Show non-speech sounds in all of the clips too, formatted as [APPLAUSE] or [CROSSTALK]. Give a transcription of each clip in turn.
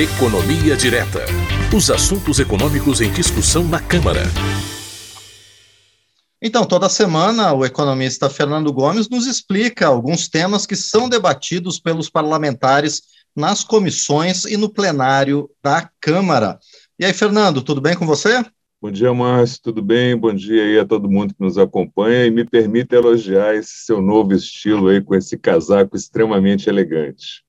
Economia Direta. Os assuntos econômicos em discussão na Câmara. Então, toda semana, o economista Fernando Gomes nos explica alguns temas que são debatidos pelos parlamentares nas comissões e no plenário da Câmara. E aí, Fernando, tudo bem com você? Bom dia, Márcio, tudo bem? Bom dia aí a todo mundo que nos acompanha e me permita elogiar esse seu novo estilo aí com esse casaco extremamente elegante.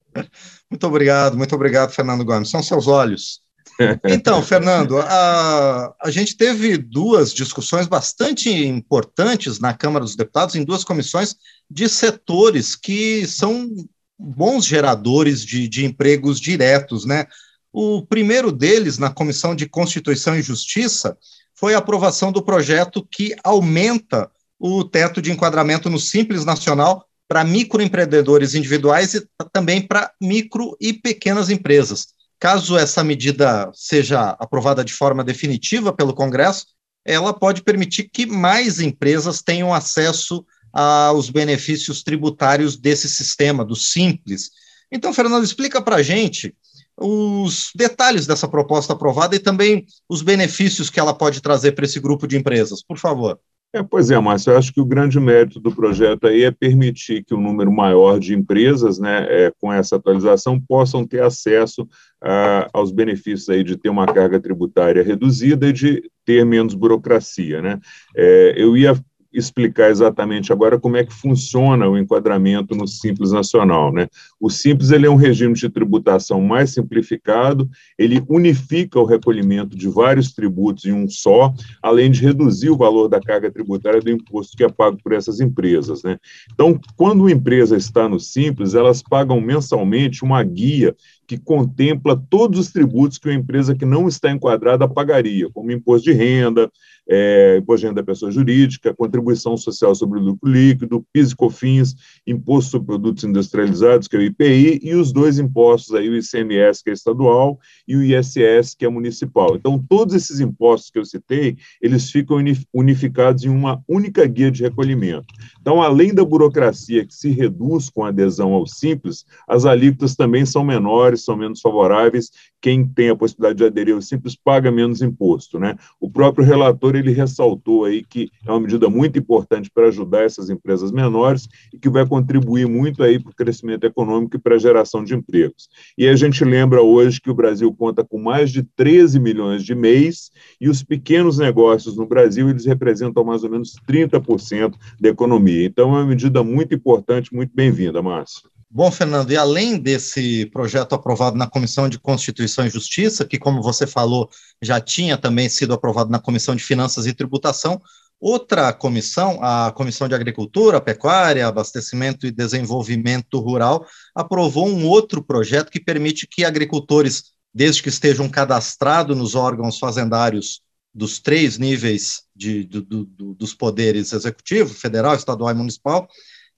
Muito obrigado, muito obrigado, Fernando Gomes. São seus olhos. [LAUGHS] Então, Fernando, a, a gente teve duas discussões bastante importantes na Câmara dos Deputados, em duas comissões, de setores que são bons geradores de, de empregos diretos, né? O primeiro deles, na Comissão de Constituição e Justiça, foi a aprovação do projeto que aumenta o teto de enquadramento no Simples Nacional para microempreendedores individuais e também para micro e pequenas empresas. Caso essa medida seja aprovada de forma definitiva pelo Congresso, ela pode permitir que mais empresas tenham acesso aos benefícios tributários desse sistema, do Simples. Então, Fernando, explica para a gente os detalhes dessa proposta aprovada e também os benefícios que ela pode trazer para esse grupo de empresas, por favor. É, pois é, Márcio, eu acho que o grande mérito do projeto aí é permitir que um número maior de empresas, né, é, com essa atualização, possam ter acesso a, aos benefícios aí de ter uma carga tributária reduzida e de ter menos burocracia, né. É, eu ia explicar exatamente agora como é que funciona o enquadramento no Simples Nacional. Né? O Simples ele é um regime de tributação mais simplificado, ele unifica o recolhimento de vários tributos em um só, além de reduzir o valor da carga tributária do imposto que é pago por essas empresas. Né? Então, quando uma empresa está no Simples, elas pagam mensalmente uma guia que contempla todos os tributos que uma empresa que não está enquadrada pagaria, como imposto de renda, é, imposto de renda da pessoa jurídica, contribuição social sobre o lucro líquido, PIS e COFINS, imposto sobre produtos industrializados, que é o IPI, e os dois impostos aí, o ICMS, que é estadual, e o ISS, que é municipal. Então, todos esses impostos que eu citei, eles ficam unificados em uma única guia de recolhimento. Então, além da burocracia que se reduz com a adesão ao Simples, as alíquotas também são menores, são menos favoráveis, quem tem a possibilidade de aderir ao Simples paga menos imposto, né? O próprio relator, ele ressaltou aí que é uma medida muito importante para ajudar essas empresas menores e que vai contribuir muito aí para o crescimento econômico e para a geração de empregos. E a gente lembra hoje que o Brasil conta com mais de 13 milhões de MEIs e os pequenos negócios no Brasil, eles representam mais ou menos 30% da economia. Então, é uma medida muito importante, muito bem-vinda, Márcio. Bom, Fernando, e além desse projeto aprovado na Comissão de Constituição e Justiça, que, como você falou, já tinha também sido aprovado na Comissão de Finanças e Tributação, outra comissão, a Comissão de Agricultura, Pecuária, Abastecimento e Desenvolvimento Rural, aprovou um outro projeto que permite que agricultores, desde que estejam cadastrados nos órgãos fazendários dos três níveis de, do, do, dos poderes executivo, federal, estadual e municipal,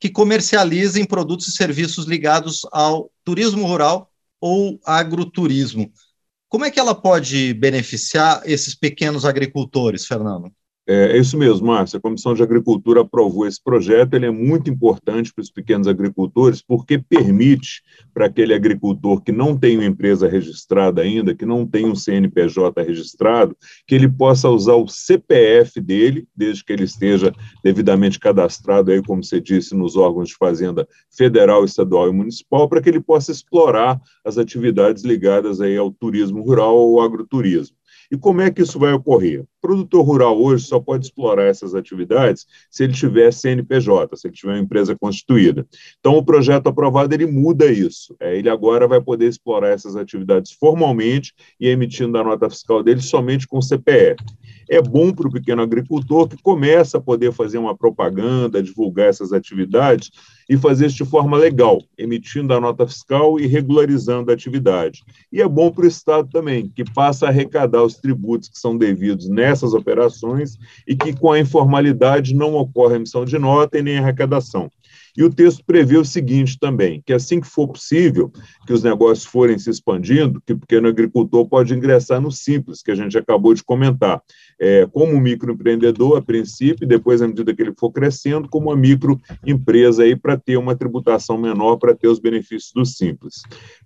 que comercializem produtos e serviços ligados ao turismo rural ou agroturismo. Como é que ela pode beneficiar esses pequenos agricultores, Fernando? É, é isso mesmo, Márcia. A Comissão de Agricultura aprovou esse projeto. Ele é muito importante para os pequenos agricultores, porque permite para aquele agricultor que não tem uma empresa registrada ainda, que não tem um CNPJ registrado, que ele possa usar o CPF dele, desde que ele esteja devidamente cadastrado, aí, como você disse, nos órgãos de fazenda federal, estadual e municipal, para que ele possa explorar as atividades ligadas aí ao turismo rural ou agroturismo. E como é que isso vai ocorrer? O produtor rural hoje só pode explorar essas atividades se ele tiver CNPJ, se ele tiver uma empresa constituída. Então, o projeto aprovado ele muda isso. É, ele agora vai poder explorar essas atividades formalmente e emitindo a nota fiscal dele somente com CPF é bom para o pequeno agricultor que começa a poder fazer uma propaganda, divulgar essas atividades e fazer isso de forma legal, emitindo a nota fiscal e regularizando a atividade. E é bom para o Estado também, que passa a arrecadar os tributos que são devidos nessas operações e que com a informalidade não ocorre emissão de nota e nem arrecadação. E o texto prevê o seguinte também, que assim que for possível, que os negócios forem se expandindo, que o pequeno agricultor pode ingressar no Simples, que a gente acabou de comentar, é, como microempreendedor a princípio, e depois, à medida que ele for crescendo, como uma microempresa aí para ter uma tributação menor, para ter os benefícios do Simples.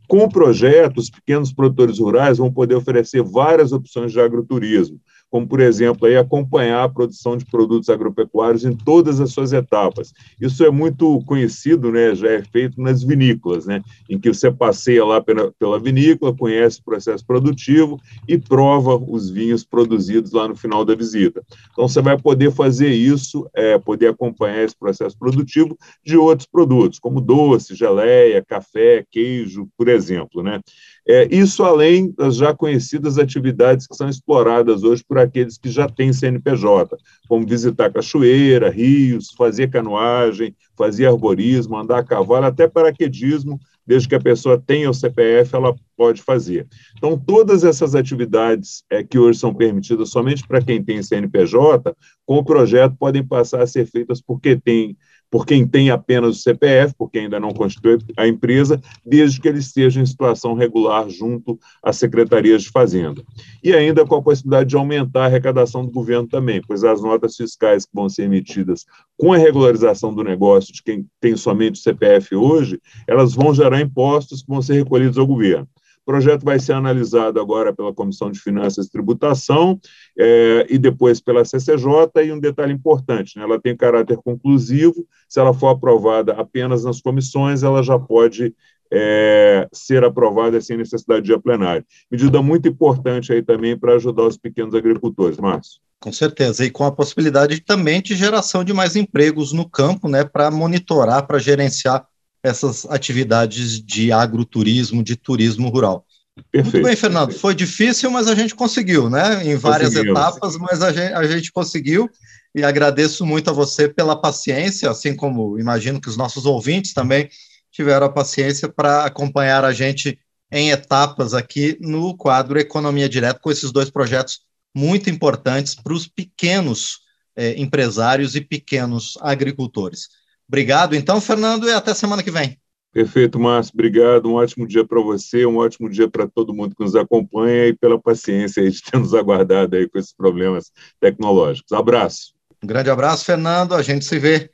Com o projeto, os pequenos produtores rurais vão poder oferecer várias opções de agroturismo, como, por exemplo, aí, acompanhar a produção de produtos agropecuários em todas as suas etapas. Isso é muito conhecido, né, já é feito nas vinícolas, né, em que você passeia lá pela, pela vinícola, conhece o processo produtivo e prova os vinhos produzidos lá no final da visita. Então, você vai poder fazer isso, é, poder acompanhar esse processo produtivo de outros produtos, como doce, geleia, café, queijo, por exemplo, né? É, isso além das já conhecidas atividades que são exploradas hoje por aqueles que já têm CNPJ, como visitar cachoeira, rios, fazer canoagem, fazer arborismo, andar a cavalo, até paraquedismo, desde que a pessoa tenha o CPF, ela pode fazer. Então, todas essas atividades é, que hoje são permitidas somente para quem tem CNPJ, com o projeto podem passar a ser feitas porque tem por quem tem apenas o CPF, porque ainda não constitui a empresa, desde que ele esteja em situação regular junto às secretarias de Fazenda. E ainda com a possibilidade de aumentar a arrecadação do governo também, pois as notas fiscais que vão ser emitidas com a regularização do negócio de quem tem somente o CPF hoje, elas vão gerar impostos que vão ser recolhidos ao governo. O projeto vai ser analisado agora pela Comissão de Finanças e Tributação é, e depois pela CCJ. E um detalhe importante: né, ela tem caráter conclusivo. Se ela for aprovada apenas nas comissões, ela já pode é, ser aprovada sem necessidade de dia plenário. Medida muito importante aí também para ajudar os pequenos agricultores. Márcio. Com certeza, e com a possibilidade também de geração de mais empregos no campo, né, para monitorar, para gerenciar essas atividades de agroturismo, de turismo rural. Perfeito. Muito bem, Fernando. Foi difícil, mas a gente conseguiu, né? Em várias etapas, mas a gente, a gente conseguiu. E agradeço muito a você pela paciência, assim como imagino que os nossos ouvintes também tiveram a paciência para acompanhar a gente em etapas aqui no quadro Economia Direta, com esses dois projetos muito importantes para os pequenos eh, empresários e pequenos agricultores. Obrigado, então, Fernando, e até semana que vem. Perfeito, Márcio. Obrigado. Um ótimo dia para você, um ótimo dia para todo mundo que nos acompanha e pela paciência de ter nos aguardado aí com esses problemas tecnológicos. Abraço. Um grande abraço, Fernando. A gente se vê